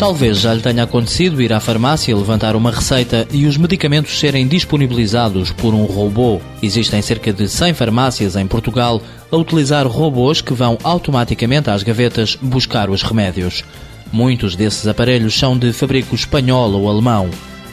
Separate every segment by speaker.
Speaker 1: Talvez já lhe tenha acontecido ir à farmácia levantar uma receita e os medicamentos serem disponibilizados por um robô. Existem cerca de 100 farmácias em Portugal a utilizar robôs que vão automaticamente às gavetas buscar os remédios. Muitos desses aparelhos são de fabrico espanhol ou alemão,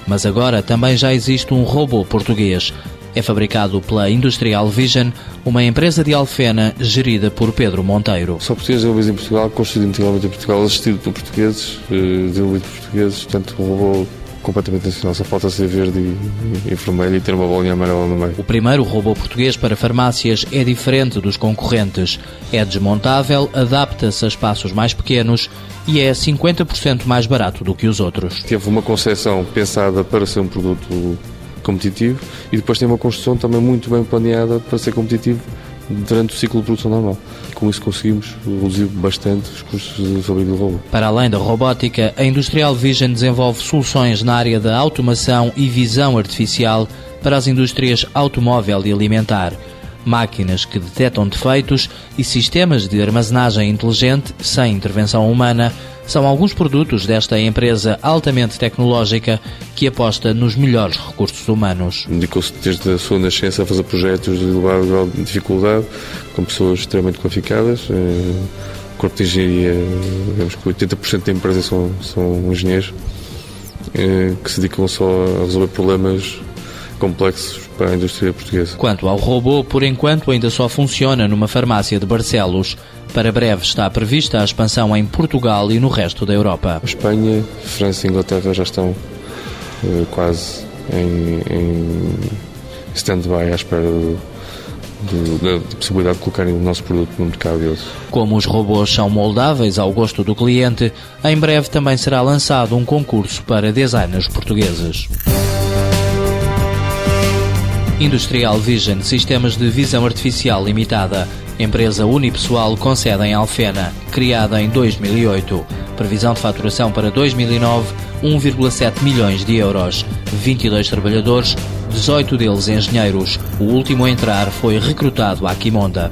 Speaker 1: mas agora também já existe um robô português. É fabricado pela Industrial Vision, uma empresa de Alfena gerida por Pedro Monteiro.
Speaker 2: Só português desenvolvido em Portugal, construído integralmente em Portugal, assistido por portugueses, eh, desenvolvido por portugueses, portanto um robô completamente nacional. Só falta ser verde e, e vermelho e ter uma bolinha amarela no meio.
Speaker 1: O primeiro robô português para farmácias é diferente dos concorrentes. É desmontável, adapta-se a espaços mais pequenos e é 50% mais barato do que os outros.
Speaker 2: Teve uma concepção pensada para ser um produto competitivo e depois tem uma construção também muito bem planeada para ser competitivo durante o ciclo de produção normal. Com isso conseguimos reduzir bastante os custos de fabrico do robô.
Speaker 1: Para além da robótica, a Industrial Vision desenvolve soluções na área da automação e visão artificial para as indústrias automóvel e alimentar máquinas que detectam defeitos e sistemas de armazenagem inteligente sem intervenção humana são alguns produtos desta empresa altamente tecnológica que aposta nos melhores recursos humanos.
Speaker 2: Dedicou-se desde a sua nascença a fazer projetos de elevado grau de dificuldade, com pessoas extremamente qualificadas. Eh, corpo de engenharia, digamos que 80% da empresa são, são engenheiros eh, que se dedicam só a resolver problemas complexos para a indústria portuguesa.
Speaker 1: Quanto ao robô, por enquanto ainda só funciona numa farmácia de Barcelos. Para breve está prevista a expansão em Portugal e no resto da Europa.
Speaker 2: Espanha, França e Inglaterra já estão uh, quase em, em stand-by à espera do, da, possibilidade de colocarem o nosso produto no mercado deles.
Speaker 1: Como os robôs são moldáveis ao gosto do cliente, em breve também será lançado um concurso para designers portugueses. Industrial Vision Sistemas de Visão Artificial Limitada, empresa unipessoal com sede em Alfena, criada em 2008. Previsão de faturação para 2009, 1,7 milhões de euros. 22 trabalhadores, 18 deles engenheiros. O último a entrar foi recrutado à Quimonda.